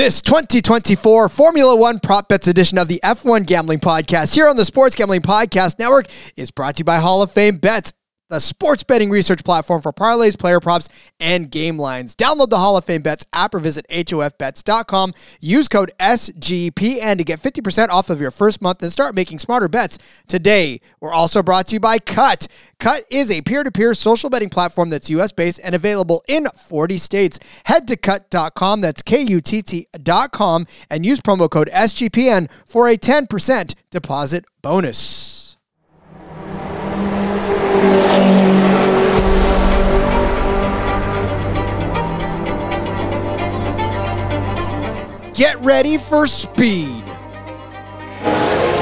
This 2024 Formula One Prop Bets edition of the F1 Gambling Podcast here on the Sports Gambling Podcast Network is brought to you by Hall of Fame Bets the sports betting research platform for parlays, player props, and game lines. Download the Hall of Fame Bets app or visit HOFBets.com. Use code SGPN to get 50% off of your first month and start making smarter bets today. We're also brought to you by KUTT. KUTT is a peer to peer social betting platform that's US based and available in 40 states. Head to kutt.com, that's K U T T.com, and use promo code SGPN for a 10% deposit bonus. Get ready for speed.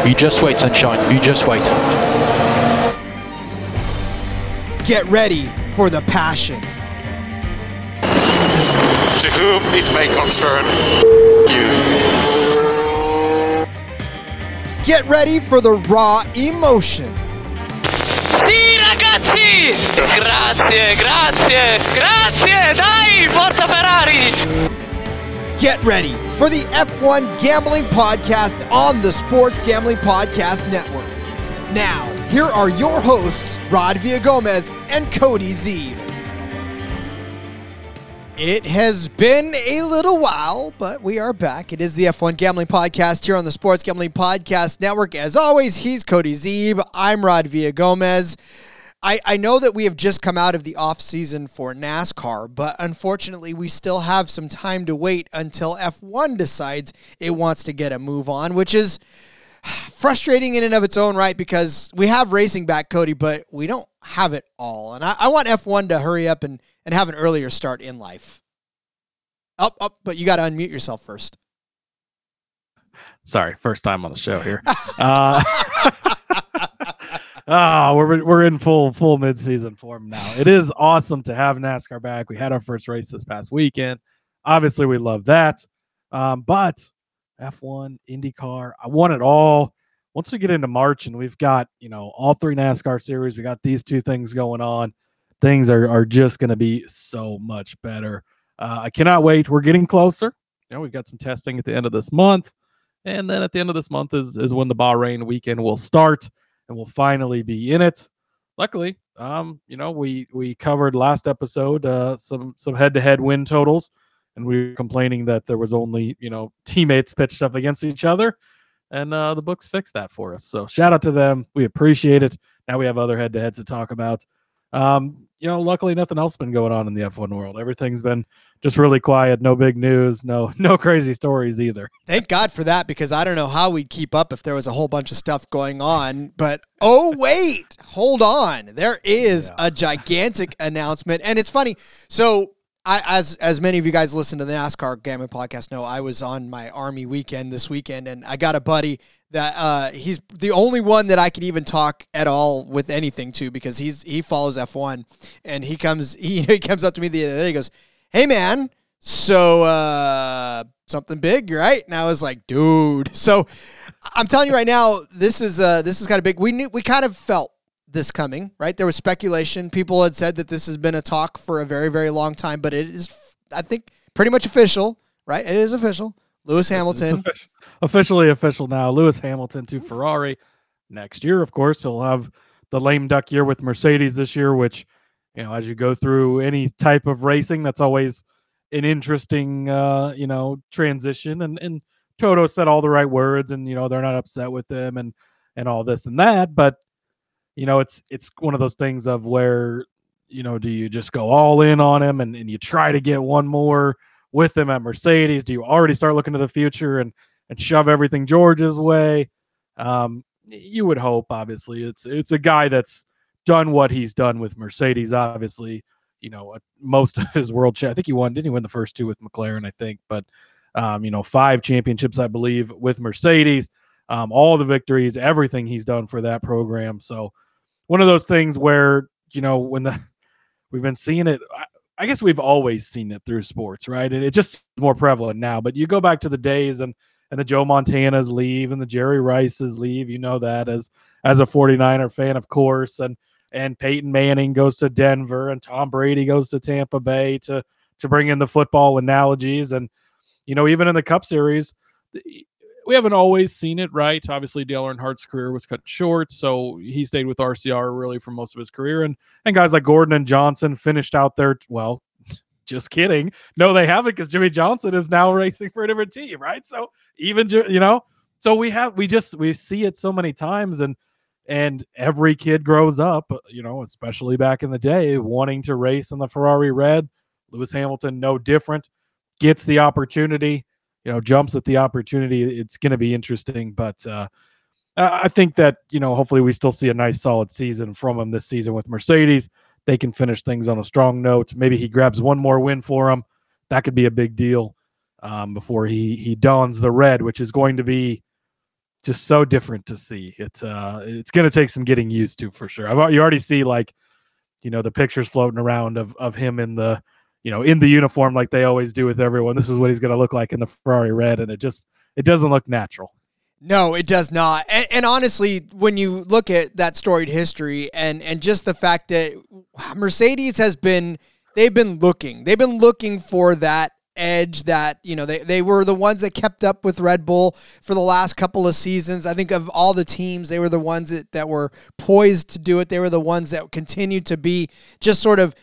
You just wait, sunshine. You just wait. Get ready for the passion. To whom it may concern you. Get ready for the raw emotion. Sì, ragazzi! Grazie, grazie, grazie! Dai, forza Ferrari! Get ready for the F1 Gambling Podcast on the Sports Gambling Podcast Network. Now, here are your hosts, Rod Villagomez and Cody Zeeb. It has been a little while, but we are back. It is the F1 Gambling Podcast here on the Sports Gambling Podcast Network. As always, he's Cody Zeeb. I'm Rod Villagomez. I, I know that we have just come out of the off season for NASCAR, but unfortunately, we still have some time to wait until F1 decides it wants to get a move on, which is frustrating in and of its own right because we have racing back, Cody, but we don't have it all. And I, I want F1 to hurry up and, and have an earlier start in life. Up, up, but you got to unmute yourself first. Sorry, first time on the show here. uh, oh, we're we're in full full midseason form now. It is awesome to have NASCAR back. We had our first race this past weekend. Obviously, we love that. Um, but F1, IndyCar, I want it all. Once we get into March and we've got you know all three NASCAR series, we got these two things going on. Things are are just going to be so much better. Uh, I cannot wait. We're getting closer. You know, we've got some testing at the end of this month, and then at the end of this month is is when the Bahrain weekend will start and we'll finally be in it. Luckily, um, you know, we we covered last episode uh, some some head to head win totals, and we were complaining that there was only you know teammates pitched up against each other, and uh, the books fixed that for us. So shout out to them. We appreciate it. Now we have other head to heads to talk about. Um, you know, luckily nothing else been going on in the F1 world. Everything's been just really quiet, no big news, no no crazy stories either. Thank God for that because I don't know how we'd keep up if there was a whole bunch of stuff going on. But oh wait, hold on. There is yeah. a gigantic announcement and it's funny. So I, as as many of you guys listen to the NASCAR Gambling podcast know, I was on my Army weekend this weekend, and I got a buddy that uh, he's the only one that I could even talk at all with anything to because he's he follows F one, and he comes he, he comes up to me the other day. He goes, "Hey man, so uh, something big, right?" And I was like, "Dude." So I'm telling you right now, this is uh, this is kind of big. We knew we kind of felt this coming, right? There was speculation. People had said that this has been a talk for a very, very long time, but it is, I think, pretty much official, right? It is official. Lewis Hamilton. It's officially official now. Lewis Hamilton to Ferrari next year, of course. He'll have the lame duck year with Mercedes this year, which, you know, as you go through any type of racing, that's always an interesting, uh, you know, transition. And, and Toto said all the right words and, you know, they're not upset with him and, and all this and that. But you know, it's it's one of those things of where, you know, do you just go all in on him and, and you try to get one more with him at Mercedes? Do you already start looking to the future and and shove everything George's way? Um, you would hope, obviously. It's it's a guy that's done what he's done with Mercedes, obviously. You know, most of his world, I think he won. Didn't he win the first two with McLaren? I think, but um, you know, five championships, I believe, with Mercedes. Um, all the victories, everything he's done for that program. So one of those things where you know when the we've been seeing it. I, I guess we've always seen it through sports, right? And it just more prevalent now. But you go back to the days and and the Joe Montanas leave and the Jerry Rices leave. You know that as as a 49er fan, of course. And and Peyton Manning goes to Denver and Tom Brady goes to Tampa Bay to to bring in the football analogies. And you know, even in the Cup Series, we haven't always seen it right. Obviously, Dale Earnhardt's career was cut short, so he stayed with RCR really for most of his career, and and guys like Gordon and Johnson finished out there. Well, just kidding. No, they haven't because Jimmie Johnson is now racing for a different team, right? So even you know, so we have we just we see it so many times, and and every kid grows up, you know, especially back in the day, wanting to race in the Ferrari Red. Lewis Hamilton, no different, gets the opportunity you know jumps at the opportunity, it's going to be interesting. But uh, I think that you know hopefully we still see a nice solid season from him this season with Mercedes. They can finish things on a strong note. Maybe he grabs one more win for him. That could be a big deal um, before he he dons the red, which is going to be just so different to see. It's uh it's going to take some getting used to for sure. I've, you already see like you know the pictures floating around of of him in the you know, in the uniform like they always do with everyone. This is what he's going to look like in the Ferrari red, and it just it doesn't look natural. No, it does not. And, and, honestly, when you look at that storied history and and just the fact that Mercedes has been they've been looking. They've been looking for that edge that, you know, they, they were the ones that kept up with Red Bull for the last couple of seasons. I think of all the teams, they were the ones that, that were poised to do it. They were the ones that continued to be just sort of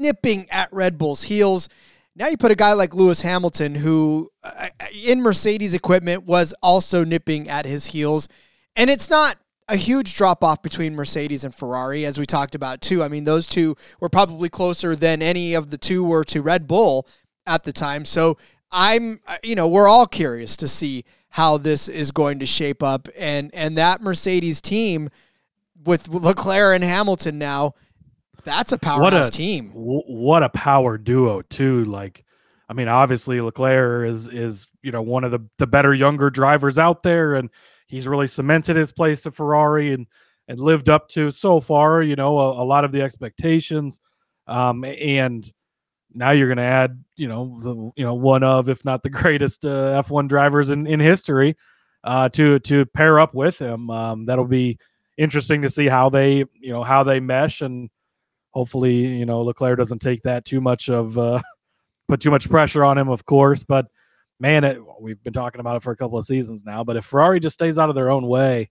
nipping at Red Bull's heels. Now you put a guy like Lewis Hamilton, who uh, in Mercedes equipment was also nipping at his heels. And it's not a huge drop off between Mercedes and Ferrari, as we talked about, too. I mean, those two were probably closer than any of the two were to Red Bull at the time. So I'm, uh, you know, we're all curious to see how this is going to shape up. And, and that Mercedes team with Leclerc and Hamilton now that's a powerhouse what a, team. W- what a power duo too. Like, I mean, obviously Leclerc is is you know one of the the better younger drivers out there, and he's really cemented his place at Ferrari and and lived up to so far. You know, a, a lot of the expectations. Um, and now you're going to add, you know, the, you know, one of, if not the greatest uh, F1 drivers in, in history, uh, to to pair up with him. Um, that'll be interesting to see how they, you know, how they mesh and hopefully, you know, Leclerc doesn't take that too much of uh, put too much pressure on him, of course. But man, it, we've been talking about it for a couple of seasons now. But if Ferrari just stays out of their own way,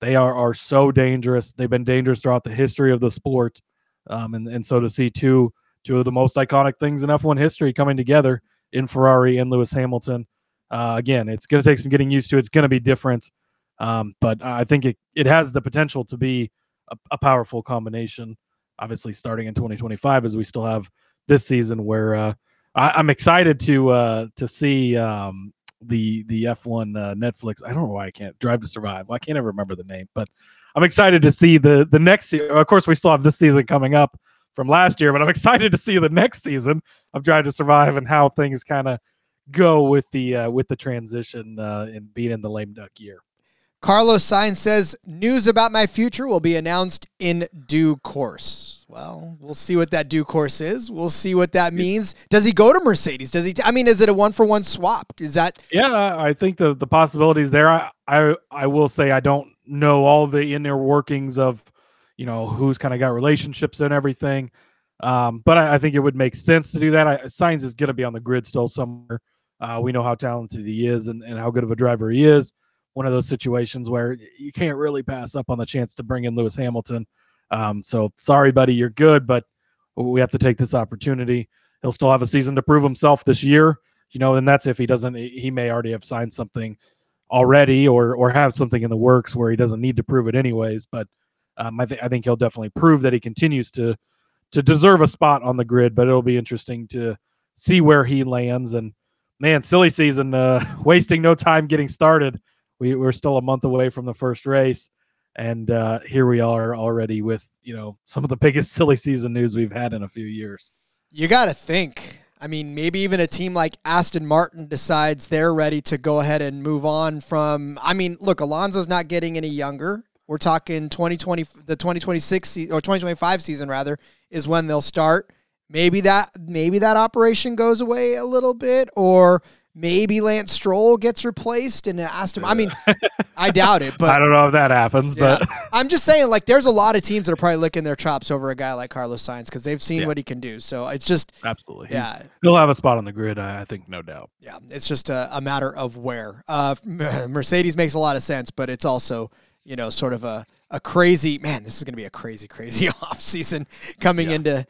they are are so dangerous. They've been dangerous throughout the history of the sport, um, and and so to see two two of the most iconic things in F1 history coming together in Ferrari and Lewis Hamilton. Uh, again, it's going to take some getting used to. It's going to be different, um, but I think it it has the potential to be a, a powerful combination obviously starting in 2025 as we still have this season where uh, I, am excited to uh, to see um, the the F1 uh, Netflix. I don't know why I can't Drive to Survive. Well, I can't ever remember the name, but I'm excited to see the the next. Se- of course, we still have this season coming up from last year, but I'm excited to see the next season of Drive to Survive and how things kind of go with the uh, with the transition uh, and being in the lame duck year. Carlos Sainz says news about my future will be announced in due course. Well, we'll see what that due course is. We'll see what that means. Does he go to Mercedes? Does he? T- I mean, is it a one for one swap? Is that? Yeah, I think the the possibilities there. I I I will say I don't know all the inner workings of, you know, who's kind of got relationships and everything. Um, but I, I, think it would make sense to do that. I, Sainz is going to be on the grid still somewhere. Uh, we know how talented he is and, and how good of a driver he is one of those situations where you can't really pass up on the chance to bring in Lewis Hamilton. Um, so sorry, buddy, you're good, but we have to take this opportunity. He'll still have a season to prove himself this year, you know, and that's if he doesn't. He may already have signed something already, or or have something in the works where he doesn't need to prove it anyways. But um, I think I think he'll definitely prove that he continues to to deserve a spot on the grid. But it'll be interesting to see where he lands. And man, silly season, uh, wasting no time getting started we, we're still a month away from the first race and uh, here we are already with you know some of the biggest silly season news we've had in a few years. You got to think. I mean maybe even a team like aston martin decides they're ready to go ahead and move on from i mean look alonso's not getting any younger. We're talking 2020 the 2026 or 2025 season rather is when they'll start. Maybe that maybe that operation goes away a little bit or maybe Lance Stroll gets replaced and Aston. I mean, I doubt it, but I don't know if that happens, yeah. but I'm just saying, like, there's a lot of teams that are probably licking their chops over a guy like Carlos Sainz because they've seen Yeah. what he can do. So it's just, absolutely. Yeah. He's- he'll have a spot on the grid. I, I think, no doubt. yeah, it's just a, a matter of where. Uh, Mercedes makes a lot of sense, but it's also, you know, sort of a, a crazy man. This is going to be a crazy, crazy off season coming Yeah. into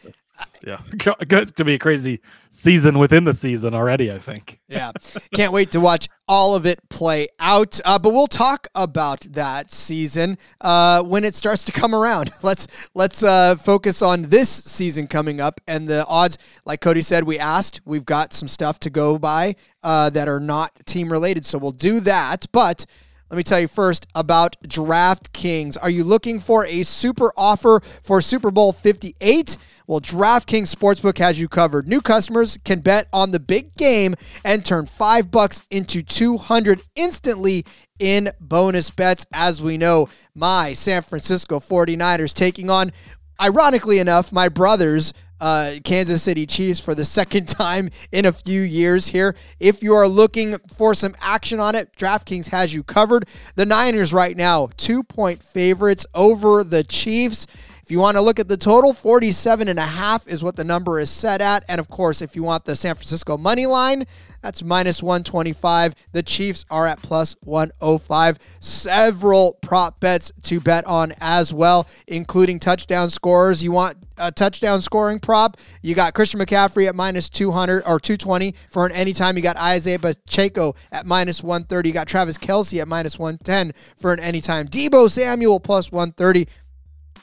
Yeah, going to be a crazy season within the season already. I think. yeah. Can't wait to watch all of it play out. Uh, but we'll talk about that season uh, when it starts to come around. Let's let's uh, focus on this season coming up and the odds. Like Cody said, we asked. We've got some stuff to go by uh, that are not team related, so we'll do that. But let me tell you first about DraftKings. Are you looking for a super offer for Super Bowl 58? Well, DraftKings Sportsbook has you covered. New customers can bet on the big game and turn 5 bucks into 200 instantly in bonus bets. As we know, my San Francisco 49ers taking on ironically enough, my brothers, uh, Kansas City Chiefs, for the second time in a few years here. If you are looking for some action on it, DraftKings has you covered. The Niners right now, two point favorites over the Chiefs. If you want to look at the total, 47 and a half is what the number is set at. And of course, if you want the San Francisco money line, that's minus 125. The Chiefs are at plus 105. Several prop bets to bet on as well, including touchdown scorers. You want a touchdown scoring prop? You got Christian McCaffrey at minus 200 or 220 for an anytime. You got Isaiah Pacheco at minus 130. You got Travis Kelce at minus 110 for an anytime. Deebo Samuel plus 130.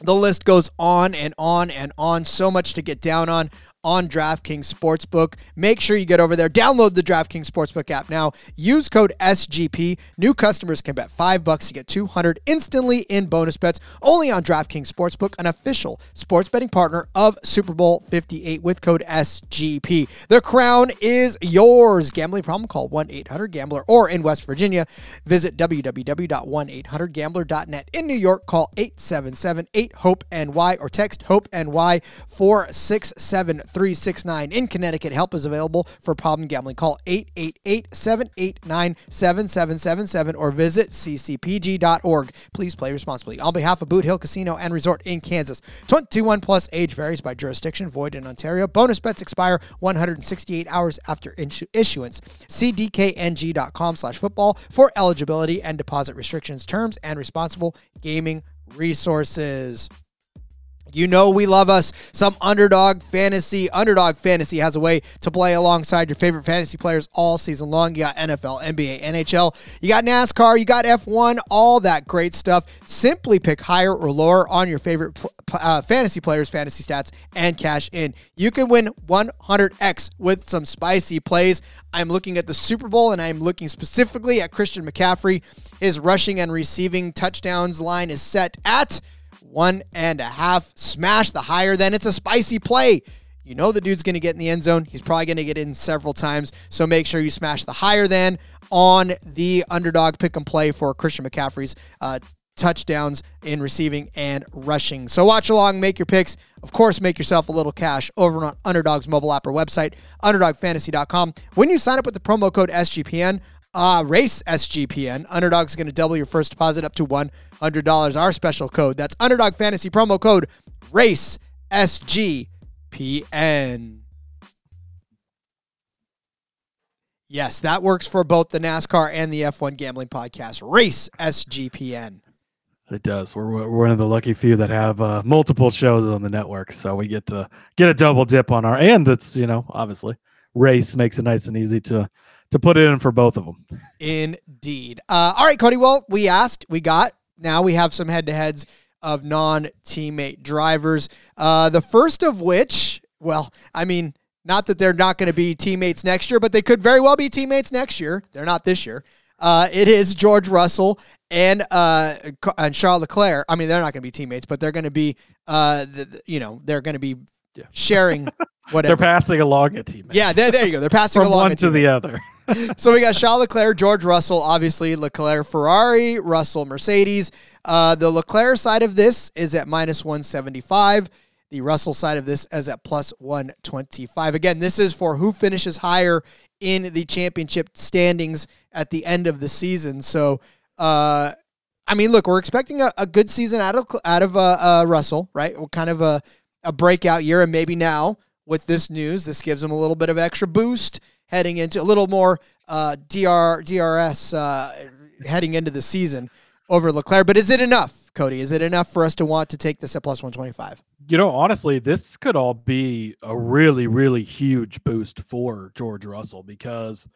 The list goes on and on and on. So much to get down on on DraftKings Sportsbook. Make sure you get over there. Download the DraftKings Sportsbook app now. Use code SGP. New customers can bet 5 bucks to get 200 instantly in bonus bets only on DraftKings Sportsbook, an official sports betting partner of Super Bowl 58 with code SGP. The crown is yours. Gambling problem call 1-800-GAMBLER or in West Virginia, visit www.1800gambler.net. In New York, call 877-8-HOPE-NY or text HOPE-NY 467-369. In Connecticut, help is available for problem gambling. Call 888-789-7777 or visit ccpg.org. Please play responsibly. On behalf of Boot Hill Casino and Resort in Kansas, 21 plus age varies by jurisdiction, void in Ontario. Bonus bets expire 168 hours after issu- issuance. See dkng.com slash football for eligibility and deposit restrictions, terms, and responsible gaming resources. You know we love us some underdog fantasy. Underdog fantasy has a way to play alongside your favorite fantasy players all season long. You got NFL, NBA, NHL, you got NASCAR, you got F1, all that great stuff. Simply pick higher or lower on your favorite uh, fantasy players' fantasy stats and cash in. You can win 100x with some spicy plays. I'm looking at the Super Bowl and I'm looking specifically at Christian McCaffrey. His rushing and receiving touchdowns line is set at one and a half. Smash the higher, then it's a spicy play. You know the dude's going to get in the end zone. He's probably going to get in several times. So make sure you smash the higher than on the underdog pick and play for Christian McCaffrey's uh, touchdowns in receiving and rushing. So watch along, make your picks. Of course, make yourself a little cash over on Underdog's mobile app or website, underdogfantasy.com. When you sign up with the promo code SGPN, uh, race SGPN. Underdog's going to double your first deposit up to $100. Our special code. That's Underdog Fantasy promo code RACE SGPN. Yes, that works for both the NASCAR and the F1 Gambling Podcast. Race SGPN. It does. We're, we're one of the lucky few that have uh, multiple shows on the network, so we get to get a double dip on our. And it's you know obviously race makes it nice and easy to to put it in for both of them. Indeed. Uh, all right, Cody. Well, we asked, we got. Now we have some head to heads of non teammate drivers. Uh, the first of which, well, I mean, not that they're not going to be teammates next year, but they could very well be teammates next year. They're not this year. Uh, it is George Russell and uh, and Charles Leclerc. I mean, they're not going to be teammates, but they're going to be, uh, the, the- you know, they're going to be Yeah. sharing whatever. They're passing along a team. yeah, there, there you go. They're passing from along one to the other. so we got Charles Leclerc, George Russell, obviously Leclerc Ferrari, Russell Mercedes. Uh, the Leclerc side of this is at minus 175. The Russell side of this is at plus 125. Again, this is for who finishes higher in the championship standings at the end of the season. So, uh, I mean, look, we're expecting a, a good season out of out of uh, uh, Russell, right? Kind of a a breakout year, and maybe now with this news, this gives him a little bit of extra boost heading into a little more uh, DR DRS uh, heading into the season over Leclerc. But is it enough, Cody? Is it enough for us to want to take this at plus one twenty five? You know, honestly, this could all be a really, really huge boost for George Russell because,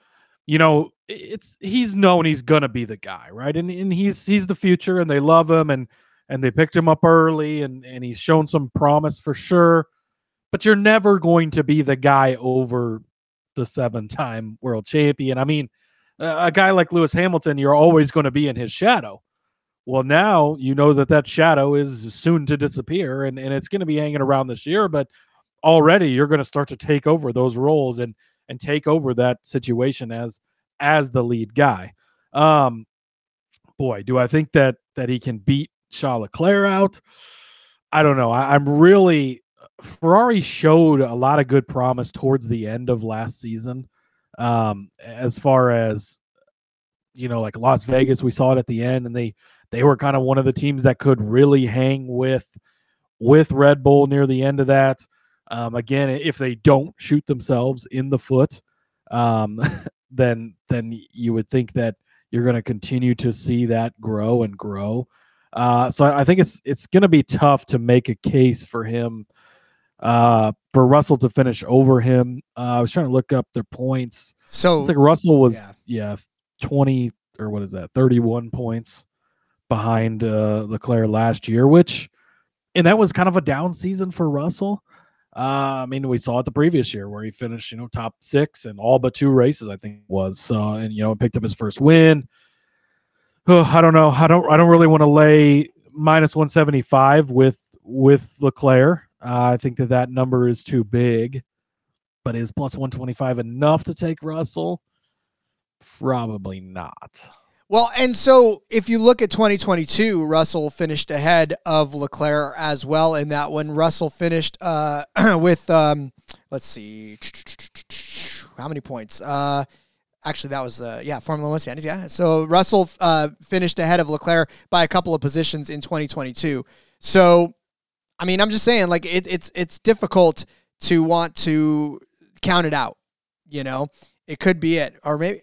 you know, it's he's known he's gonna be the guy, right? And and he's he's the future, and they love him, and and they picked him up early, and and he's shown some promise for sure. But you're never going to be the guy over the seven-time world champion. I mean, a guy like Lewis Hamilton, you're always going to be in his shadow. Well, now you know that that shadow is soon to disappear and, and it's going to be hanging around this year, but already you're going to start to take over those roles and and take over that situation as as the lead guy. Um boy, do I think that that he can beat Charles Leclerc out? I don't know. I, I'm really Ferrari showed a lot of good promise towards the end of last season. Um, as far as you know, like Las Vegas, we saw it at the end, and they they were kind of one of the teams that could really hang with with Red Bull near the end of that. Um, again, if they don't shoot themselves in the foot, um, then then you would think that you're going to continue to see that grow and grow. Uh, so I think it's it's going to be tough to make a case for him uh, for Russell to finish over him. Uh, I was trying to look up their points. So It's like Russell was yeah. yeah, 20 or what is that? 31 points behind uh Leclerc last year, which and that was kind of a down season for Russell. Uh, I mean, we saw it the previous year where he finished, you know, top six and all but two races, I think it was. So, and you know, picked up his first win. Oh, I don't know. I don't. I don't really want to lay minus one seventy five with with Leclerc. Uh, I think that that number is too big. But is plus one twenty five enough to take Russell? Probably not. Well, and so if you look at 2022, Russell finished ahead of Leclerc as well in that one. Russell finished uh, with, um, let's see, how many points? Uh, actually, that was, uh, yeah, Formula One standings, yeah. So Russell uh, finished ahead of Leclerc by a couple of positions in 2022. So, I mean, I'm just saying, like, it, it's it's difficult to want to count it out. You know, it could be it, or maybe.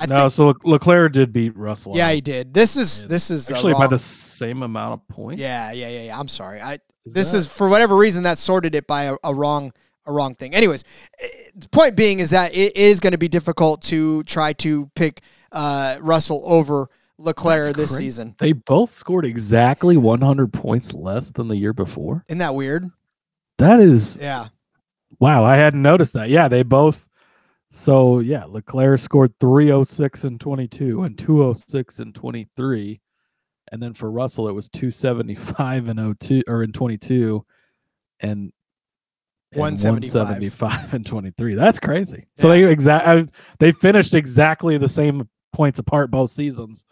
I no, think, so Le- Leclerc did beat Russell. yeah, he did. This is this is actually by the same amount of points. Yeah, yeah, yeah, yeah. I'm sorry. I Is this that- is for whatever reason that sorted it by a, a wrong a wrong thing. Anyways, the point being is that it is going to be difficult to try to pick uh, Russell over Leclerc That's this crazy. season. They both scored exactly 100 points less than the year before. Isn't that weird? That is Yeah. wow. I hadn't noticed that. Yeah, they both. So yeah, Leclerc scored 306 and 22 and 206 and 23, and then for Russell it was 275 and 02 or in 22, and. and 175. 175 and 23. That's crazy. So they exact they finished exactly the same points apart both seasons,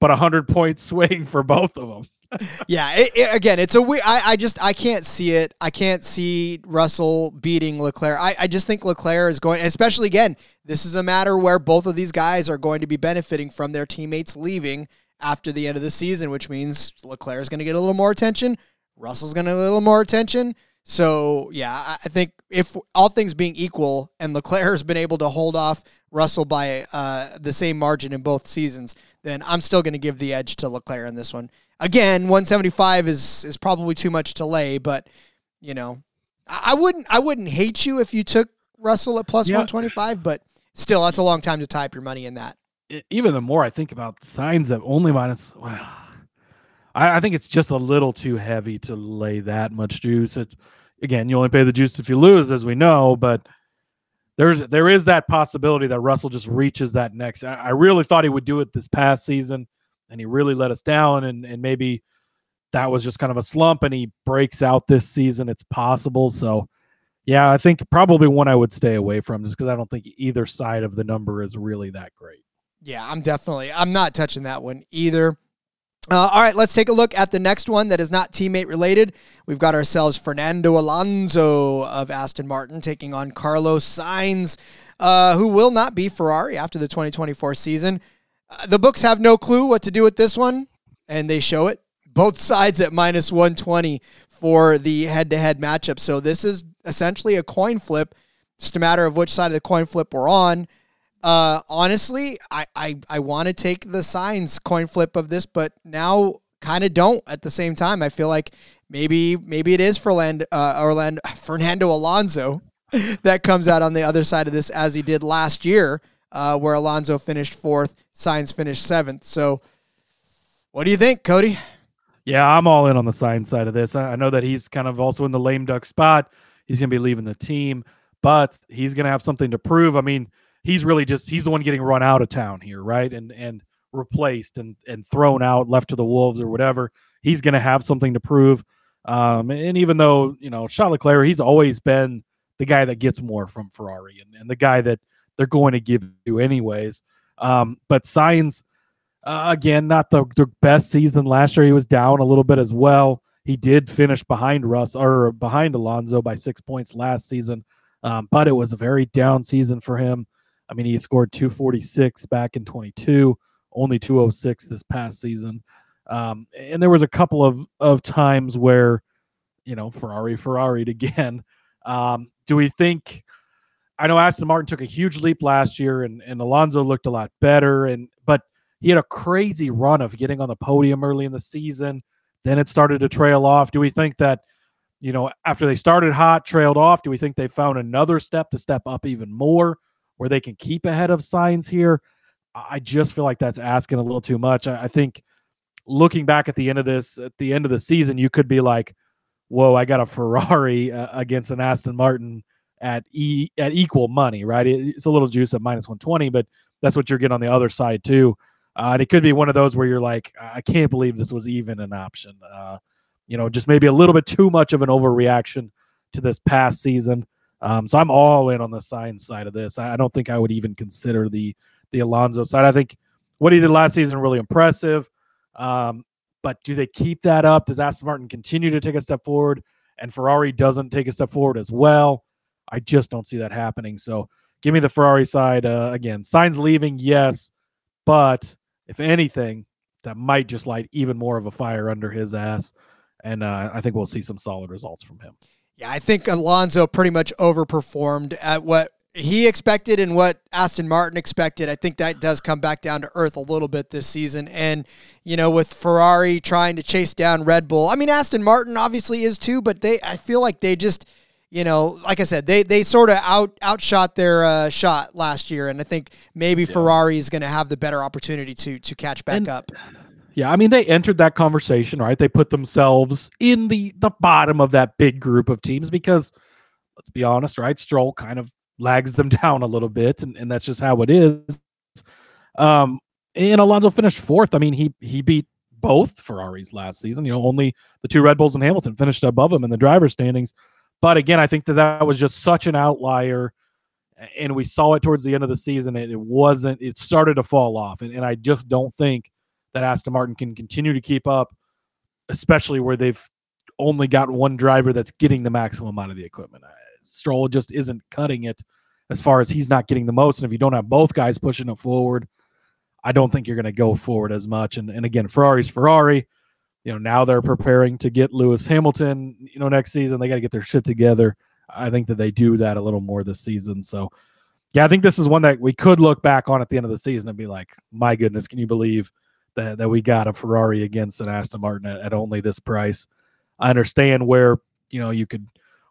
but a hundred points swing for both of them. Yeah, it, it- again, it's a weird. I, I just I can't see it. I can't see Russell beating Leclerc. I, I just think Leclerc is going, especially again. This is a matter where both of these guys are going to be benefiting from their teammates leaving after the end of the season, which means Leclerc is going to get a little more attention. Russell's going to get a little more attention. So yeah, I think if all things being equal, and Leclerc has been able to hold off Russell by uh, the same margin in both seasons, then I'm still going to give the edge to Leclerc in this one. Again, 175 is is probably too much to lay, but you know, I I wouldn't I wouldn't hate you if you took Russell at plus Yeah. 125, but still, that's a long time to type your money in that. even the more I think about signs of only minus, well, I, I think it's just a little too heavy to lay that much juice. It's again, you only pay the juice if you lose, as we know, but there's there is that possibility that Russell just reaches that next. I, I really thought he would do it this past season, and he really let us down, and and maybe that was just kind of a slump, and he breaks out this season. It's possible, so. Yeah, I think probably one I would stay away from just because I don't think either side of the number is really that great. Yeah, I'm definitely I'm not touching that one either. Uh, all right, let's take a look at the next one that is not teammate related. We've got ourselves Fernando Alonso of Aston Martin taking on Carlos Sainz, uh, who will not be Ferrari after the 2024 season. Uh, the books have no clue what to do with this one, and they show it. Both sides at minus 120 for the head to head matchup. So this is essentially a coin flip. Just a matter of which side of the coin flip we're on. Uh, honestly, I I, I want to take the Sainz coin flip of this, but now kind of don't at the same time. I feel like maybe maybe it is for Land, uh, Orlando Fernando Alonso that comes out on the other side of this as he did last year, uh, where Alonso finished fourth, Sainz finished seventh. So, what do you think, Cody? Yeah, I'm all in on the Sainz side of this. I know that he's kind of also in the lame duck spot. He's going to be leaving the team, but he's going to have something to prove. I mean, he's really just he's the one getting run out of town here, right? And and replaced and and thrown out, left to the wolves or whatever. He's going to have something to prove. Um, and even though you know Charles Leclerc, he's always been the guy that gets more from Ferrari and, and the guy that they're going to give you anyways. Um, but Sainz, uh, again, not the, the best season last year. He was down a little bit as well. He did finish behind Russ or behind Alonso by six points last season, um, but it was a very down season for him. I mean, he scored 246 back in 22, only 206 this past season. Um, and there was a couple of, of times where, you know, Ferrari, Ferrari again. Um, do we think? I know Aston Martin took a huge leap last year, and, and Alonso looked a lot better. And but he had a crazy run of getting on the podium early in the season. Then it started to trail off. Do we think that, you know, after they started hot, trailed off? Do we think they found another step to step up even more, where they can keep ahead of Sainz here? I just feel like that's asking a little too much. I, I think looking back at the end of this, at the end of the season, you could be like, "Whoa, I got a Ferrari uh, against an Aston Martin at e at equal money, right? It, it's a little juice at minus one twenty, but that's what you're getting on the other side too." Uh, and it could be one of those where you're like, I can't believe this was even an option. Uh, you know, just maybe a little bit too much of an overreaction to this past season. Um, so I'm all in on the Sainz side of this. I, I, don't think I would even consider the the Alonso side. I think what he did last season really impressive. Um, but do they keep that up? Does Aston Martin continue to take a step forward and Ferrari doesn't take a step forward as well? I just don't see that happening. So give me the Ferrari side uh, again. Sainz leaving, yes, but if anything, that might just light even more of a fire under his ass. And uh, I think we'll see some solid results from him. Yeah, I think Alonso pretty much overperformed at what he expected and what Aston Martin expected. I think that does come back down to earth a little bit this season. And, you know, with Ferrari trying to chase down Red Bull, I mean, Aston Martin obviously is too, but they, I feel like they just, you know, like I said, they they sort of out outshot their uh, shot last year, and I think maybe yeah. Ferrari is going to have the better opportunity to to catch back and, up. Yeah, I mean, they entered that conversation, right? They put themselves in the the bottom of that big group of teams because, let's be honest, right? Stroll kind of lags them down a little bit, and, and that's just how it is. Um, and Alonso finished fourth. I mean, he he beat both Ferraris last season. You know, only the two Red Bulls and Hamilton finished above him in the driver standings. But again, I think that that was just such an outlier. And we saw it towards the end of the season. It, it wasn't, it started to fall off. And, and I just don't think that Aston Martin can continue to keep up, especially where they've only got one driver that's getting the maximum out of the equipment. Stroll just isn't cutting it as far as he's not getting the most. And if you don't have both guys pushing it forward, I don't think you're going to go forward as much. And, and again, Ferrari's Ferrari you know now they're preparing to get Lewis Hamilton. You know next season they got to get their shit together. I think that they do that a little more this season. So yeah, I think this is one that we could look back on at the end of the season and be like, my goodness, can you believe that that we got a Ferrari against an Aston Martin at, at only this price? I understand where you know you could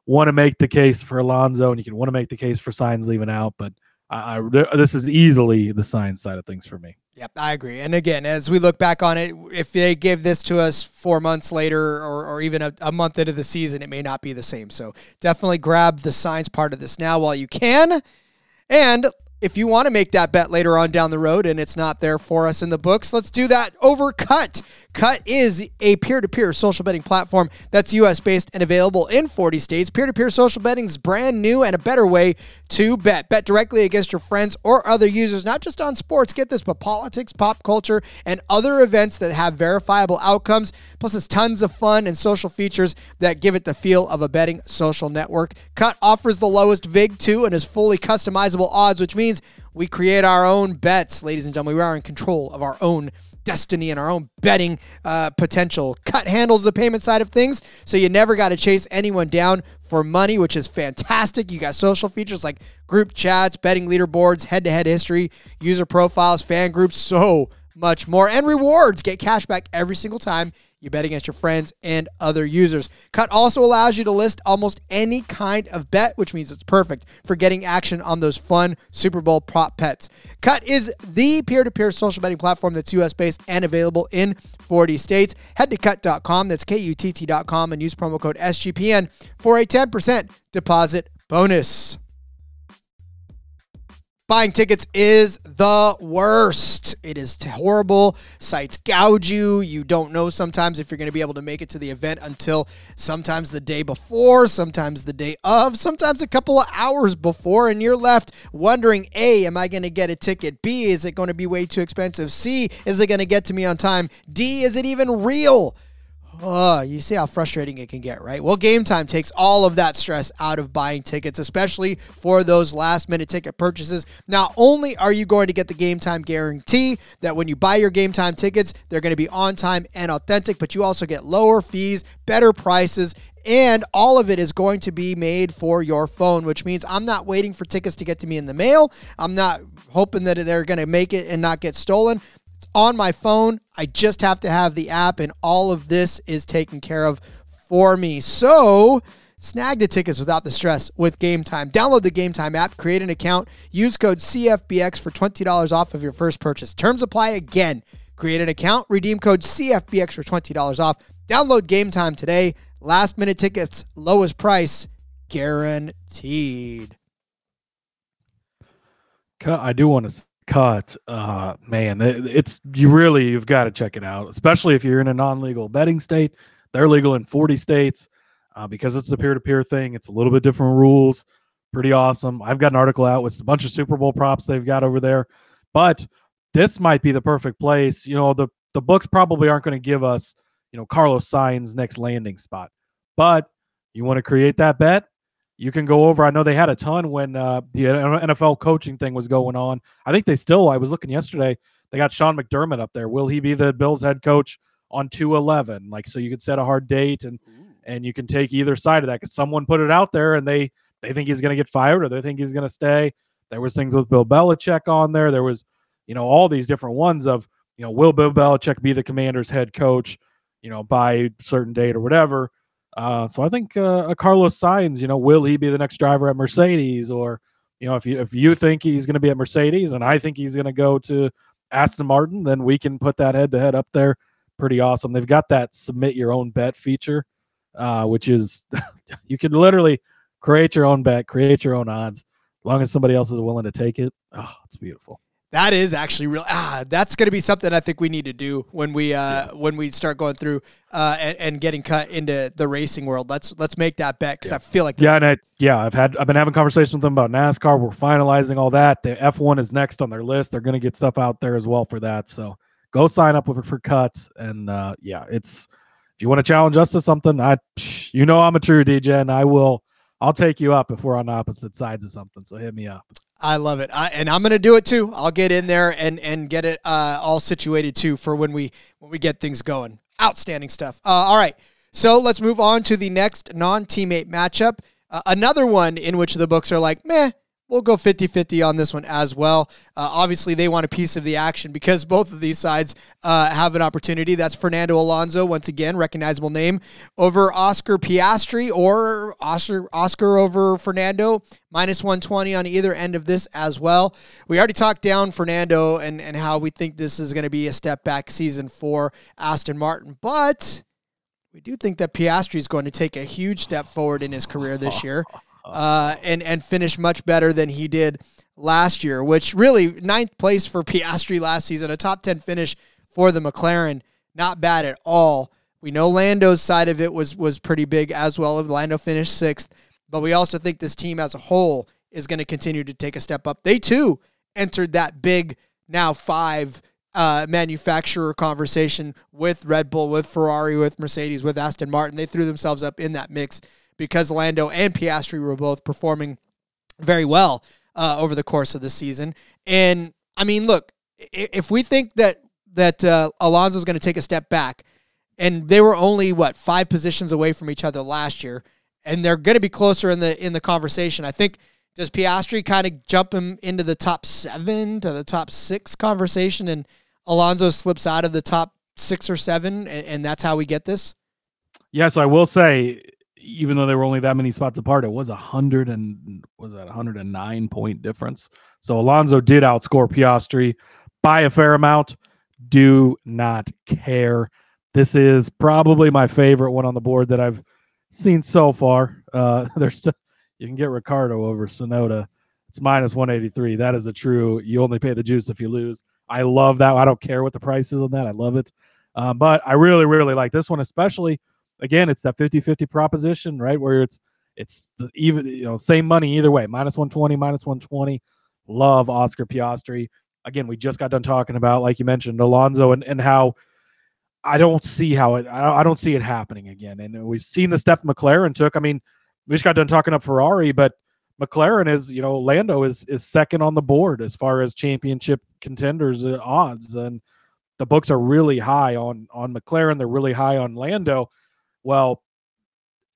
want to make the case for Alonso and you can want to make the case for Sainz leaving out, but I, I, this is easily the Sainz side of things for me. Yep, I agree. And again, as we look back on it, if they give this to us four months later or, or even a, a, month into the season, it may not be the same. So definitely grab the Sainz part of this now while you can. And if you want to make that bet later on down the road and it's not there for us in the books, let's do that over KUTT. KUTT is a peer to peer social betting platform that's US based and available in 40 states. Peer to peer social betting is brand new and a better way to bet. Bet directly against your friends or other users, not just on sports, get this, but politics, pop culture, and other events that have verifiable outcomes. Plus, it's tons of fun and social features that give it the feel of a betting social network. KUTT offers the lowest VIG too and is fully customizable odds, which means we create our own bets, ladies and gentlemen. We are in control of our own destiny and our own betting uh, potential. KUTT handles the payment side of things, so you never got to chase anyone down for money, which is fantastic. You got social features like group chats, betting leaderboards, head to head history, user profiles, fan groups, so much more, and rewards. Get cash back every single time you bet against your friends and other users. KUTT also allows you to list almost any kind of bet, which means it's perfect for getting action on those fun Super Bowl prop bets. KUTT is the peer to peer social betting platform that's US based and available in 40 states. Head to kutt.com, that's K U T T.com, and use promo code SGPN for a 10% deposit bonus. Buying tickets is the worst. It is horrible. Sites gouge you. You don't know sometimes if you're going to be able to make it to the event until sometimes the day before, sometimes the day of, sometimes a couple of hours before, and you're left wondering A, am I going to get a ticket? B, is it going to be way too expensive? C, is it going to get to me on time? D, is it even real? Oh, you see how frustrating it can get, right? Well, Gametime takes all of that stress out of buying tickets, especially for those last minute ticket purchases. Not only are you going to get the Gametime guarantee that when you buy your Gametime tickets, they're going to be on time and authentic, but you also get lower fees, better prices, and all of it is going to be made for your phone, which means I'm not waiting for tickets to get to me in the mail. I'm not hoping that they're going to make it and not get stolen. On my phone. I just have to have the app, and all of this is taken care of for me. So, snag the tickets without the stress with Gametime. Download the Gametime app, create an account, use code CFBX for $20 off of your first purchase. Terms apply again. Create an account, redeem code CFBX for $20 off. Download Gametime today. Last minute tickets, lowest price, guaranteed. I do want to cut. Uh, man, it, it's you really you've got to check it out, especially if you're in a non-legal betting state. They're legal in 40 states uh, because it's a peer-to-peer thing. It's a little bit different rules. Pretty awesome. I've got an article out with a bunch of Super Bowl props they've got over there, but this might be the perfect place. You know, the the books probably aren't going to give us, you know, Carlos Sainz next landing spot, but you want to create that bet you can go over. I know they had a ton when uh, the NFL coaching thing was going on. I think they still. I was looking yesterday. They got Sean McDermott up there. Will he be the Bills head coach on two eleven? Like so, you could set a hard date and and you can take either side of that because someone put it out there and they they think he's going to get fired or they think he's going to stay. There was things with Bill Belichick on there. There was you know all these different ones of you know will Bill Belichick be the Commanders head coach you know by certain date or whatever uh, so I think uh, Carlos Sainz, you know, will he be the next driver at Mercedes, or you know, if you if you think he's going to be at Mercedes and I think he's going to go to Aston Martin, then we can put that head to head up there. Pretty awesome. They've got that submit your own bet feature, uh, which is you can literally create your own bet, create your own odds, as long as somebody else is willing to take it. Oh, it's beautiful. That is actually real. Ah, that's going to be something I think we need to do when we uh, yeah. when we start going through uh, and, and, getting cut into the racing world. Let's let's make that bet because yeah. I feel like yeah, and I, yeah, I've had I've been having conversations with them about NASCAR. We're finalizing all that. The F one is next on their list. They're going to get stuff out there as well for that. So go sign up with for cuts and uh, yeah, it's if you want to challenge us to something, I you know I'm a true DJ and I will I'll take you up if we're on opposite sides of something. So hit me up. I love it, I, and I'm going to do it too. I'll get in there and and get it uh, all situated too for when we when we get things going. Outstanding stuff. Uh, all right, so let's move on to the next non-teammate matchup. Uh, another one in which the books are like, meh, we'll go 50 50 on this one as well. Uh, obviously, they want a piece of the action because both of these sides uh, have an opportunity. That's Fernando Alonso, once again, recognizable name, over Oscar Piastri or Oscar, Oscar over Fernando, minus 120 on either end of this as well. We already talked down Fernando and, and how we think this is going to be a step back season for Aston Martin, but. We do think that Piastri is going to take a huge step forward in his career this year. uh, and and finish much better than he did last year. Which really ninth place for Piastri last season, a top ten finish for the McLaren, not bad at all. We know Lando's side of it was was pretty big as well. Lando finished sixth, but we also think this team as a whole is going to continue to take a step up. They too entered that big now five uh, manufacturer conversation with Red Bull, with Ferrari, with Mercedes, with Aston Martin. They threw themselves up in that mix because Lando and Piastri were both performing very well uh, over the course of the season. And I mean, look, if we think that that uh, Alonso is going to take a step back, and they were only what five positions away from each other last year, and they're going to be closer in the in the conversation. I think does Piastri kind of jump him into the top seven to the top six conversation, and Alonso slips out of the top six or seven, and, and that's how we get this? Yes, I will say, even though they were only that many spots apart, it was a hundred and was that hundred and nine point difference. So Alonso did outscore Piastri by a fair amount. Do not care. This is probably my favorite one on the board that I've seen so far. Uh, there's still you can get Ricciardo over Tsunoda. It's minus 183. That is a true. You only pay the juice if you lose. I love that. I don't care what the price is on that. I love it. Um, but I really, really like this one, especially. Again, it's that 50 50 proposition, right? Where it's it's the even you know same money either way minus 120 minus 120 love oscar piastri again we just got done talking about like you mentioned alonso and, and how i don't see how it I don't see it happening again and we've seen the step mclaren took i mean we just got done talking up Ferrari, but McLaren is, you know, Lando is is second on the board as far as championship contenders uh, odds, and the books are really high on on McLaren. They're really high on Lando. Well,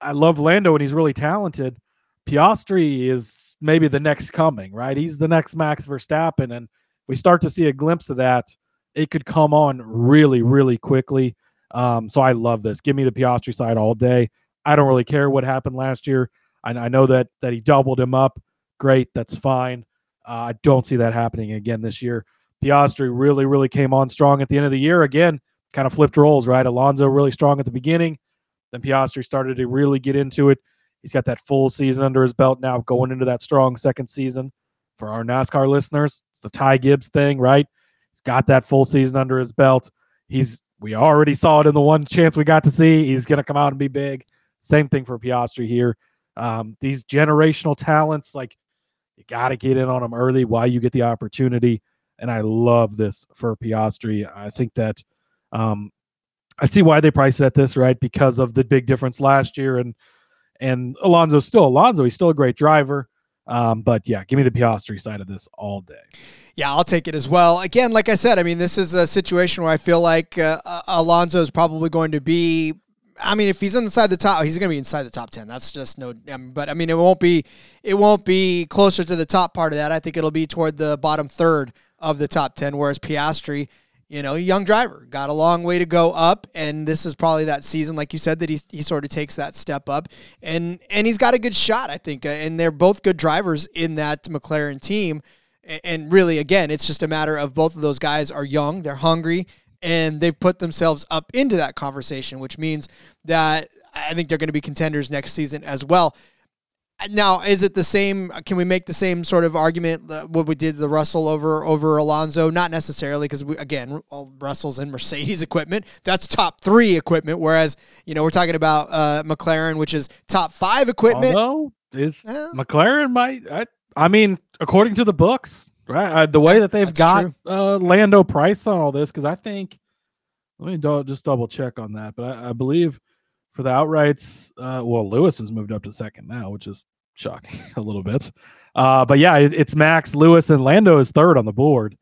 I love Lando and he's really talented. Piastri is maybe the next coming, right? He's the next Max Verstappen, and we start to see a glimpse of that. It could come on really, really quickly. Um, so I love this. Give me the Piastri side all day. I don't really care what happened last year. I, I know that that he doubled him up. Great, that's fine. Uh, I don't see that happening again this year. Piastri really, really came on strong at the end of the year. Again, kind of flipped roles, right? Alonso really strong at the beginning. Then Piastri started to really get into it. He's got that full season under his belt now, going into that strong second season. For our NASCAR listeners, it's the Ty Gibbs thing, right? He's got that full season under his belt. He's we already saw it in the one chance we got to see. He's going to come out and be big. Same thing for Piastri here. Um, these generational talents, like you got to get in on them early while you get the opportunity. And I love this for Piastri. I think that um, I see why they priced it at this, right? Because of the big difference last year, and and Alonso's still Alonso. He's still a great driver. Um, but yeah, give me the Piastri side of this all day. Yeah, I'll take it as well. Again, like I said, I mean, this is a situation where I feel like uh, Alonso is probably going to be I mean, if he's inside the top, he's going to be inside the top ten. That's just no. But I mean, it won't be. It won't be closer to the top part of that. I think it'll be toward the bottom third of the top ten. Whereas Piastri, you know, young driver, got a long way to go up, and this is probably that season, like you said, that he he sort of takes that step up, and and he's got a good shot, I think, uh, and they're both good drivers in that McLaren team. And really, again, it's just a matter of both of those guys are young, they're hungry, and they've put themselves up into that conversation, which means that I think they're going to be contenders next season as well. Now, is it the same? Can we make the same sort of argument that what we did the Russell over over Alonso? Not necessarily, because again, Russell's in Mercedes equipment. That's top three equipment. Whereas you know we're talking about uh, McLaren, which is top five equipment. Although is yeah. McLaren might? I, I mean, according to the books, right? Uh, the way that they've got uh, Lando Price on all this, because I think let me do, just double check on that, but I, I believe for the outrights, uh, well, Lewis has moved up to second now, which is shocking a little bit. Uh, but yeah, it, it's Max, Lewis, and Lando is third on the board.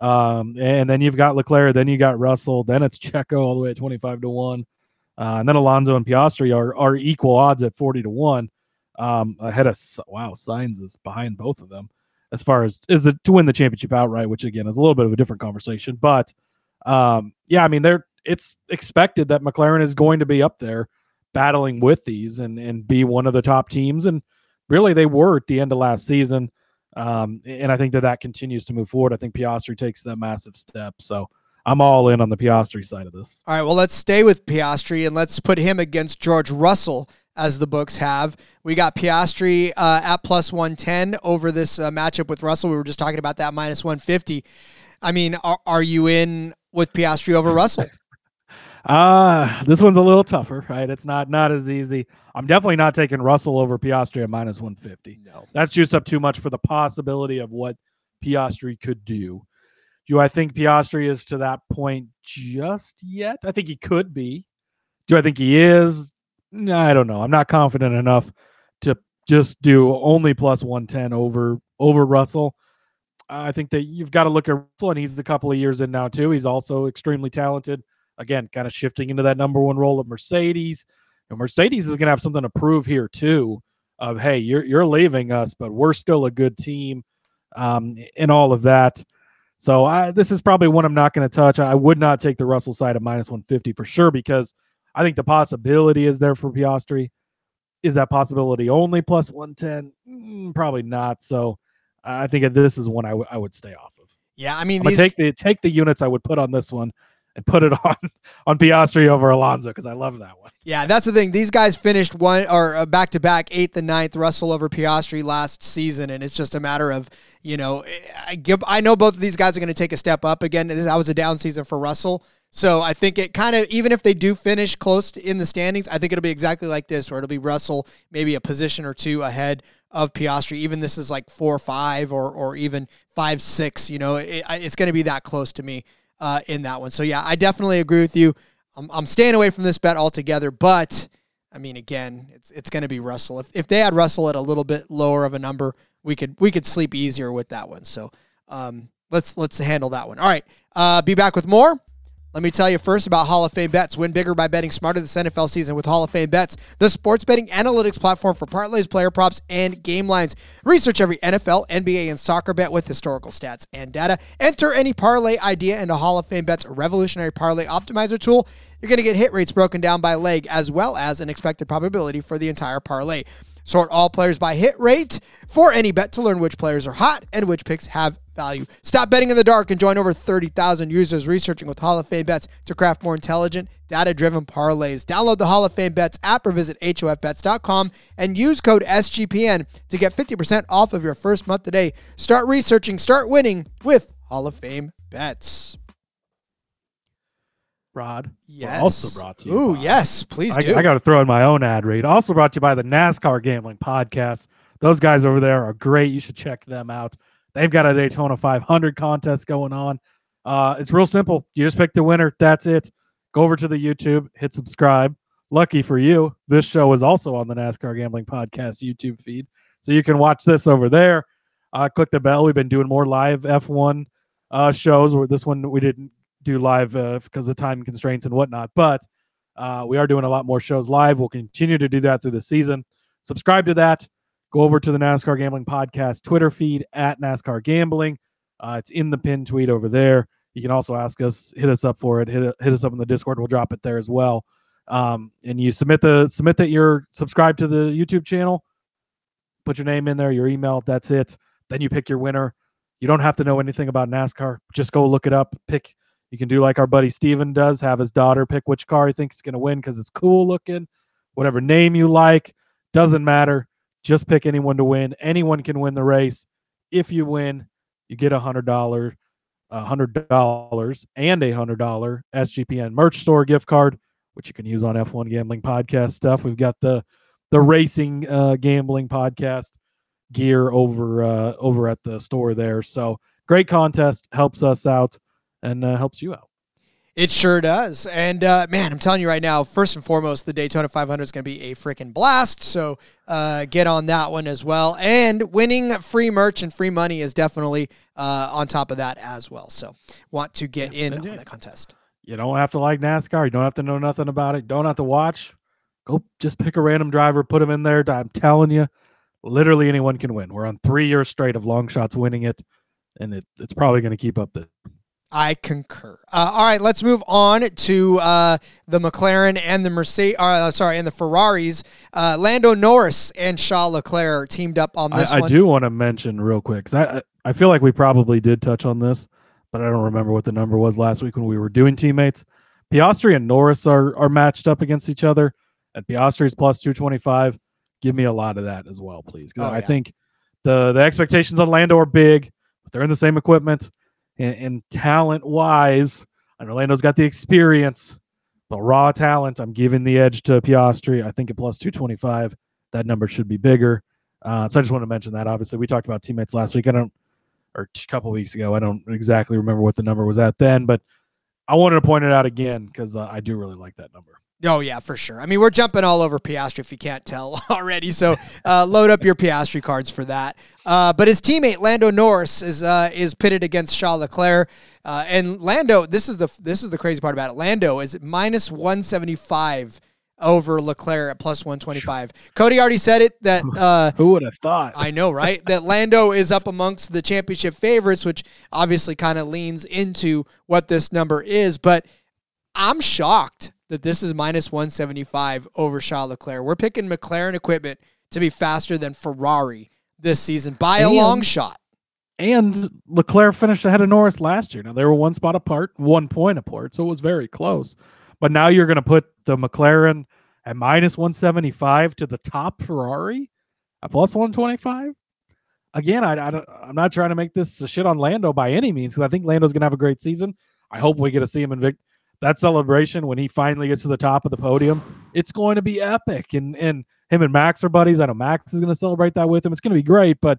Um, and then you've got Leclerc, then you got Russell, then it's Checo all the way at 25 to 1. Uh, and then Alonso and Piastri are, are equal odds at 40 to 1. Um, ahead of, wow, Sainz is behind both of them as far as is it to win the championship outright, which again is a little bit of a different conversation. But um, yeah, I mean, they're it's expected that McLaren is going to be up there battling with these and and be one of the top teams. And really, they were at the end of last season. Um, and I think that that continues to move forward. I think Piastri takes that massive step. So I'm all in on the Piastri side of this. All right, well, let's stay with Piastri and let's put him against George Russell as the books have. We got Piastri uh, at plus 110 over this uh, matchup with Russell. We were just talking about that minus 150. I mean, are, are you in with Piastri over Russell? Uh, this one's a little tougher, right? It's not not as easy. I'm definitely not taking Russell over Piastri at minus 150. No. That's just up too much for the possibility of what Piastri could do. Do I think Piastri is to that point just yet? I think he could be. Do I think he is? No, I don't know. I'm not confident enough to just do only plus 110 over over Russell. I think that you've got to look at Russell, and he's a couple of years in now too. He's also extremely talented. Again, kind of shifting into that number one role at Mercedes. And Mercedes is going to have something to prove here too. Of hey, you're you're leaving us, but we're still a good team, um, and all of that. So I, this is probably one I'm not going to touch. I would not take the Russell side of minus 150 for sure because I think the possibility is there for Piastri. Is that possibility only plus 110? Mm, probably not. So I think this is one I, w- I would stay off of. Yeah, I mean, these, take the take the units I would put on this one and put it on on Piastri over Alonso because I love that one. yeah, that's the thing. These guys finished one or back to back eighth and ninth. Russell over Piastri last season, and it's just a matter of you know, I give. I know both of these guys are going to take a step up again. That was a down season for Russell. So I think it kind of even if they do finish close in the standings, I think it'll be exactly like this, where it'll be Russell maybe a position or two ahead of Piastri. Even this is like four five or or even five six. You know, it, it's going to be that close to me uh, in that one. So yeah, I definitely agree with you. I'm, I'm staying away from this bet altogether, but I mean, again, it's it's going to be Russell. If if they had Russell at a little bit lower of a number, we could we could sleep easier with that one. So um, let's let's handle that one. All right, uh, be back with more. Let me tell you first about Hall of Fame Bets. Win bigger by betting smarter this NFL season with Hall of Fame Bets, the sports betting analytics platform for parlays, player props, and game lines. Research every NFL, NBA, and soccer bet with historical stats and data. Enter any parlay idea into Hall of Fame Bets revolutionary parlay optimizer tool. You're going to get hit rates broken down by leg as well as an expected probability for the entire parlay. Sort all players by hit rate for any bet to learn which players are hot and which picks have value. Stop betting in the dark and join over 30,000 users researching with Hall of Fame bets to craft more intelligent, data driven parlays. Download the Hall of Fame bets app or visit HOFBets.com and use code SGPN to get 50% off of your first month today. Start researching, start winning with Hall of Fame bets. Rod. Yes. Also brought to you. Ooh, by- yes, please I, do. I got to throw in my own ad read. Also brought to you by the NASCAR Gambling Podcast. Those guys over there are great. You should check them out. They've got a Daytona 500 contest going on. Uh, it's real simple. You just pick the winner. That's it. Go over to the YouTube, hit subscribe. Lucky for you, this show is also on the NASCAR Gambling Podcast YouTube feed, so you can watch this over there. Uh, click the bell. We've been doing more live F1 uh, shows. Where this one we didn't do live uh, because of time constraints and whatnot, but uh, we are doing a lot more shows live. We'll continue to do that through the season. Subscribe to that. Go over to the NASCAR Gambling Podcast Twitter feed at NASCAR Gambling. Uh, it's in the pin tweet over there. You can also ask us, hit us up for it, hit, hit us up in the Discord. We'll drop it there as well. Um, and you submit the submit that you're subscribed to the YouTube channel. Put your name in there, your email. That's it. Then you pick your winner. You don't have to know anything about NASCAR. Just go look it up. Pick. You can do like our buddy Steven does. Have his daughter pick which car he thinks is going to win because it's cool looking. Whatever name you like doesn't matter. Just pick anyone to win. Anyone can win the race. If you win, you get a hundred dollar, a hundred dollars, and a hundred dollar SGPN merch store gift card, which you can use on F1 Gambling Podcast stuff. We've got the the racing uh, gambling podcast gear over uh, over at the store there. So great contest, helps us out and uh, helps you out. It sure does. And uh, man, I'm telling you right now, first and foremost, the Daytona 500 is going to be a freaking blast. So uh, get on that one as well. And winning free merch and free money is definitely uh, on top of that as well. So want to get Yeah, in on that contest. You don't have to like NASCAR. You don't have to know nothing about it. Don't have to watch. Go just pick a random driver, put him in there. I'm telling you, literally anyone can win. We're on three years straight of long shots winning it, and it, it's probably going to keep up the. I concur. Uh, all right, let's move on to uh, the McLaren and the Mercedes. Uh, sorry, and the Ferraris. Uh, Lando Norris and Charles Leclerc teamed up on this I, I do want to mention real quick because I I feel like we probably did touch on this, but I don't remember what the number was last week when we were doing teammates. Piastri and Norris are are matched up against each other, and Piastri's plus 225. Give me a lot of that as well, please. Because Oh, I yeah. think the the expectations on Lando are big, but they're in the same equipment and, and talent wise. I know Lando's got the experience, but raw talent, I'm giving the edge to Piastri. I think at plus 225, that number should be bigger. Uh, so I just want to mention that. Obviously, we talked about teammates last week. I don't, or a couple weeks ago. I don't exactly remember what the number was at then, but I wanted to point it out again because uh, I do really like that number. Oh yeah, for sure. I mean, we're jumping all over Piastri if you can't tell already. So uh, load up your Piastri cards for that. Uh, but his teammate Lando Norris is uh, is pitted against Charles Leclerc, uh, and Lando. This is the this is the crazy part about it. Lando is minus one seventy five over Leclerc at plus one twenty five. Cody already said it that. Uh, Who would have thought? I know, right? that Lando is up amongst the championship favorites, which obviously kind of leans into what this number is. But I'm shocked that this is minus 175 over Charles Leclerc. We're picking McLaren equipment to be faster than Ferrari this season by a long shot. and Leclerc finished ahead of Norris last year. Now they were one spot apart, one point apart, so it was very close. But now you're going to put the McLaren at minus 175 to the top Ferrari at plus 125. Again, I, I don't, I'm not trying to make this a shit on Lando by any means because I think Lando's going to have a great season. I hope we get to see him in Vic- that celebration when he finally gets to the top of the podium. It's going to be epic, and and him and Max are buddies. I know Max is going to celebrate that with him. It's going to be great, but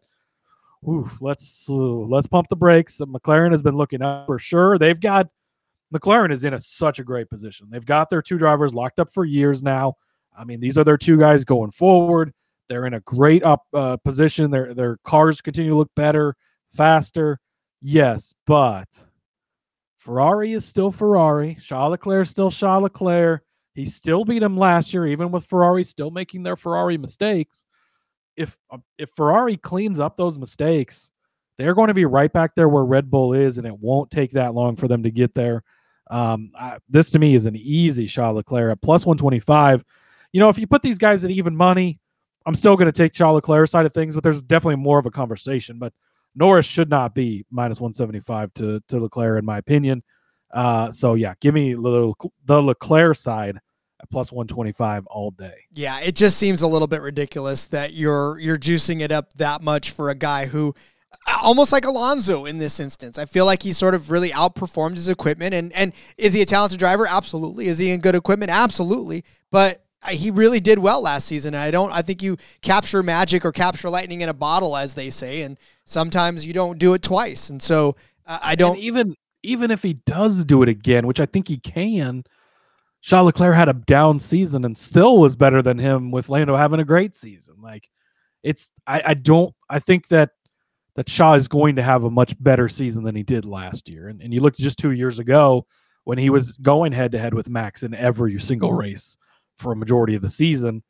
oof, let's uh, let's pump the brakes. McLaren has been looking up for sure. They've got McLaren is in a, such a great position. They've got their two drivers locked up for years now. I mean, these are their two guys going forward. They're in a great up uh, position. Their their cars continue to look better, faster. Yes, but Ferrari is still Ferrari. Charles Leclerc is still Charles Leclerc. He still beat him last year, even with Ferrari still making their Ferrari mistakes. If if Ferrari cleans up those mistakes, they're going to be right back there where Red Bull is, and it won't take that long for them to get there. Um, I, this to me is an easy Charles Leclerc at plus 125. You know, if you put these guys at even money, I'm still going to take Charles Leclerc side of things, but there's definitely more of a conversation. But Norris should not be minus 175 to, to Leclerc, in my opinion. Uh, so yeah, give me the, Leclerc side plus 125 all day. Yeah, it just seems a little bit ridiculous that you're you're juicing it up that much for a guy who almost like Alonso in this instance. I feel like he sort of really outperformed his equipment and and is he a talented driver? Absolutely. Is he in good equipment? Absolutely. But he really did well last season. I don't I think you capture magic or capture lightning in a bottle as they say and sometimes you don't do it twice. And so uh, I don't And even even if he does do it again, which I think he can, Charles Leclerc had a down season and still was better than him with Lando having a great season. Like it's I, I don't I think that that Shaw is going to have a much better season than he did last year. And and you look just two years ago when he was going head to head with Max in every single race for a majority of the season.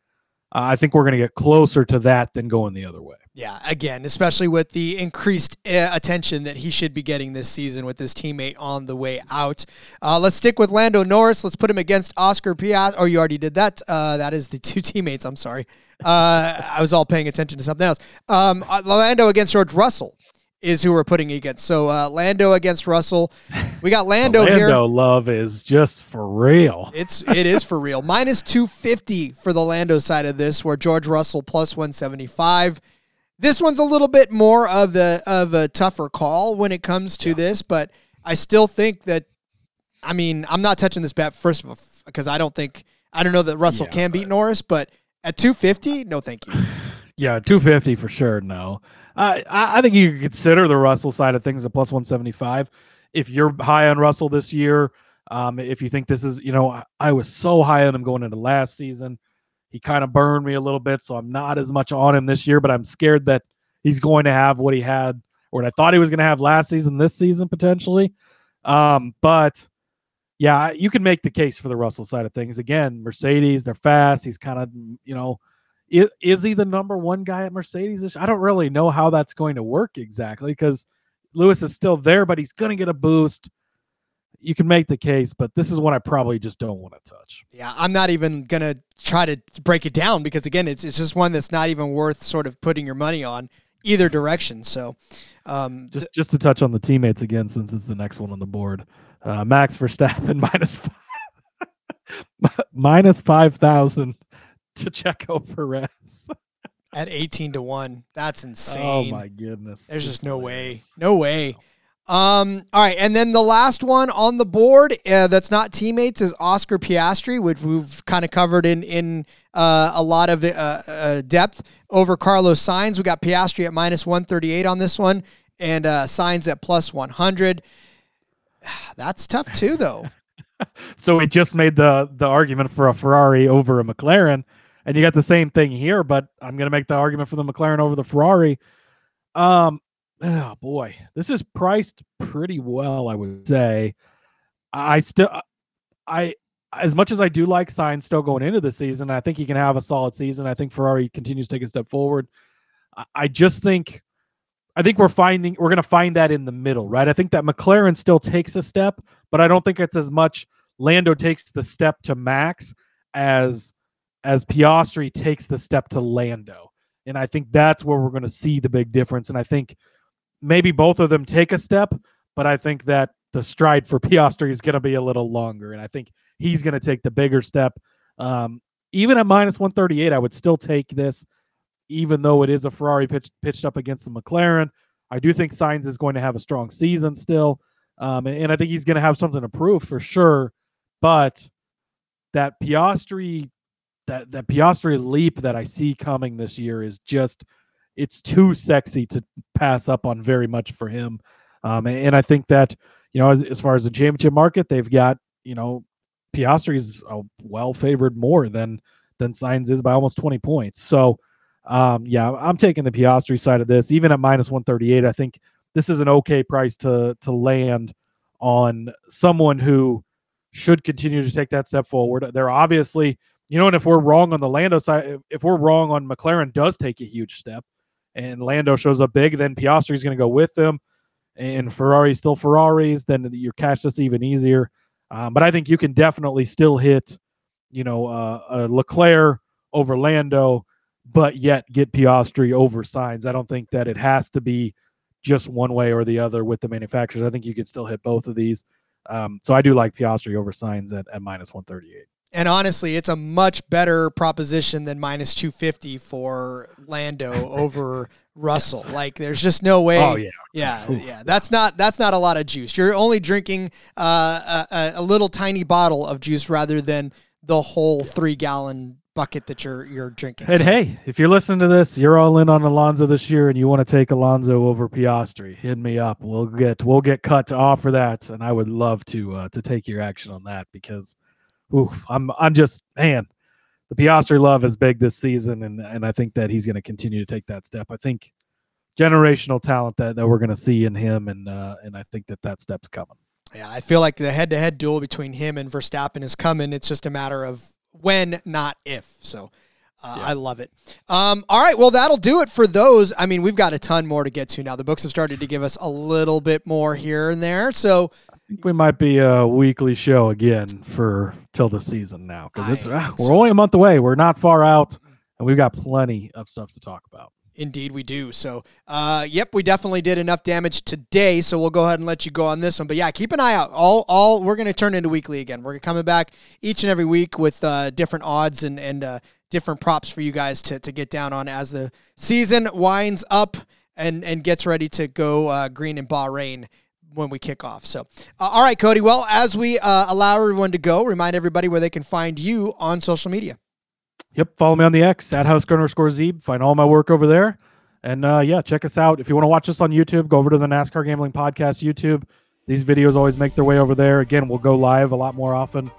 Uh, I think we're going to get closer to that than going the other way. Yeah, again, especially with the increased uh, attention that he should be getting this season with his teammate on the way out. Uh, let's stick with Lando Norris. Let's put him against Oscar Piastri. Oh, you already did that. Uh, that is the two teammates. I'm sorry. Uh, I was all paying attention to something else. Um, uh, Lando against George Russell is who we're putting against. So uh, Lando against Russell. We got Lando, Lando here. love is just for real. It's it is for real. Minus 250 for the Lando side of this, where George Russell plus 175. This one's a little bit more of a of a tougher call when it comes to this, but I still think that I mean, I'm not touching this bet first of all because I don't think I don't know that Russell Yeah, can beat Norris, but at 250, no thank you. Yeah, 250 for sure. No, I I think you could consider the Russell side of things at plus 175 if you're high on Russell this year. Um, if you think this is, you know, I, I was so high on him going into last season. He kind of burned me a little bit, so I'm not as much on him this year. But I'm scared that he's going to have what he had or what I thought he was going to have last season, this season potentially. Um, but yeah, you can make the case for the Russell side of things. Again, Mercedes, they're fast. He's kind of, you know, is, is he the number one guy at Mercedes? I don't really know how that's going to work exactly because Lewis is still there, but he's going to get a boost. You can make the case, but this is one I probably just don't want to touch. Yeah, I'm not even gonna try to break it down because again, it's it's just one that's not even worth sort of putting your money on either direction. So, um, Just just to touch on the teammates again, since it's the next one on the board. Uh, Max Verstappen minus five, minus five thousand to Checo Perez. at 18 to 1. That's insane. oh my goodness. There's It's just no way. No way. Um, all right, and then the last one on the board uh, that's not teammates is Oscar Piastri, which we've kind of covered in in uh, a lot of uh, uh, depth over Carlos Sainz. We got Piastri at minus one thirty eight on this one, and uh, Sainz at plus one hundred. That's tough too, though. So we just made the the argument for a Ferrari over a McLaren, and you got the same thing here. But I'm going to make the argument for the McLaren over the Ferrari. Um, oh boy, this is priced pretty well, I would say. I still, I as much as I do like Sainz still going into the season, I think he can have a solid season. I think Ferrari continues to take a step forward. I, just think. I think we're finding we're going to find that in the middle, right? I think that McLaren still takes a step, but I don't think it's as much Lando takes the step to Max as as Piastri takes the step to Lando. And I think that's where we're going to see the big difference. And I think maybe both of them take a step, but I think that the stride for Piastri is going to be a little longer. And I think he's going to take the bigger step. Um, even at minus 138, I would still take this, even though it is a Ferrari pitched, pitched up against the McLaren. I do think Sainz is going to have a strong season still. Um, and, and I think he's going to have something to prove for sure. But that Piastri, that that Piastri leap that I see coming this year is just it's too sexy to pass up on very much for him. Um, and, and I think that you know as, as far as the championship market, they've got you know Piastri's a well favored more than than Sainz is by almost twenty points. So um, yeah, I'm taking the Piastri side of this, even at minus one thirty eight. I think this is an okay price to to land on someone who should continue to take that step forward. They're obviously, you know, and if we're wrong on the Lando side, if- we're wrong on McLaren does take a huge step and Lando shows up big, then Piastri's going to go with them and Ferrari's still Ferraris, then your catch this even easier. Um, but I think you can definitely still hit, you know, uh, Leclerc over Lando, but yet get Piastri over Sainz. I don't think that it has to be just one way or the other with the manufacturers. I think you can still hit both of these. Um, so I do like Piastri over Sainz at, at minus 138. And honestly, it's a much better proposition than minus 250 for Lando over Russell. Like there's just no way. Oh, yeah. Yeah, yeah. That's not that's not a lot of juice. You're only drinking uh, a, a little tiny bottle of juice rather than the whole 3 gallon bucket that you're you're drinking. And So- hey, if you're listening to this, you're all in on Alonso this year, and you want to take Alonso over Piastri, hit me up. We'll get we'll get KUTT to offer that, and I would love to uh, to take your action on that because, oof, I'm I'm just man, the Piastri love is big this season, and and I think that he's going to continue to take that step. I think generational talent that, that we're going to see in him, and uh, and I think that that step's coming. Yeah, I feel like the head-to-head duel between him and Verstappen is coming. It's just a matter of when, not if. So uh, I love it. Um, all right, well that'll do it for those. I mean, we've got a ton more to get to now. The books have started to give us a little bit more here and there. So I think we might be a weekly show again for till the season now because it's ah, we're so. only a month away. We're not far out, and we've got plenty of stuff to talk about. Indeed, we do. So, uh, yep, we definitely did enough damage today. So we'll go ahead and let you go on this one. But yeah, keep an eye out. All, all we're going to turn into weekly again. We're coming back each and every week with uh, different odds and and uh, different props for you guys to to get down on as the season winds up and and gets ready to go uh, green in Bahrain when we kick off. So, uh, all right, Cody. Well, as we uh, allow everyone to go, remind everybody where they can find you on social media. Yep, follow me on the X at Husker underscore Zeeb. Find all my work over there, and uh, yeah, check us out. If you want to watch us on YouTube, go over to the NASCAR Gambling Podcast YouTube. These videos always make their way over there. Again, we'll go live a lot more often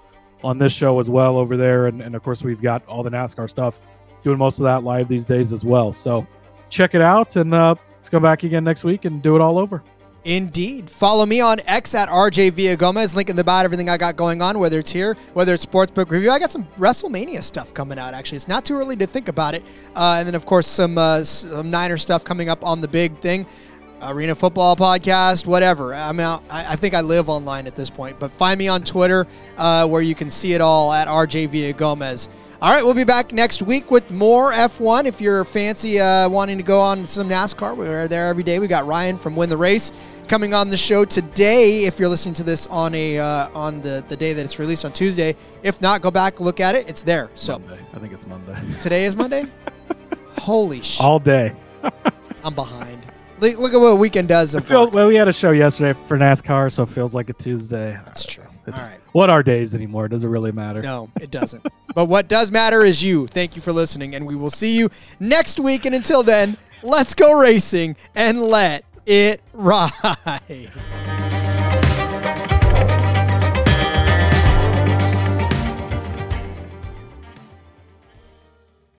on this show as well over there, and, and of course we've got all the NASCAR stuff doing most of that live these days as well. So check it out, and uh, let's come back again next week and do it all over. Indeed. Follow me on X at RJ Villagomez. Link in the bio, everything I got going on, whether it's here, whether it's Sportsbook Review. I got some WrestleMania stuff coming out, actually. It's not too early to think about it. Uh, and then, of course, some, uh, some Niner stuff coming up on the big thing. Arena Football Podcast, whatever. I'm out. I, I think I live online at this point, but find me on Twitter uh, where you can see it all at RJ Villagomez. All right, we'll be back next week with more F1. If you're fancy uh, wanting to go on some NASCAR, we're there every day. We got Ryan from Win the Race coming on the show today. If you're listening to this on a uh, on the, the day that it's released on Tuesday, if not, go back look at it. It's there. So Monday. I think it's Monday. today is Monday. Holy shit! All day. I'm behind. Look look at what a weekend does. It Of feels, work. well, we had a show yesterday for NASCAR, so it feels like a Tuesday. That's true. It's, All right. What are days anymore? Does it really matter? No, it doesn't. but what does matter is you. Thank you for listening, and we will see you next week. And until then, let's go racing and let it ride.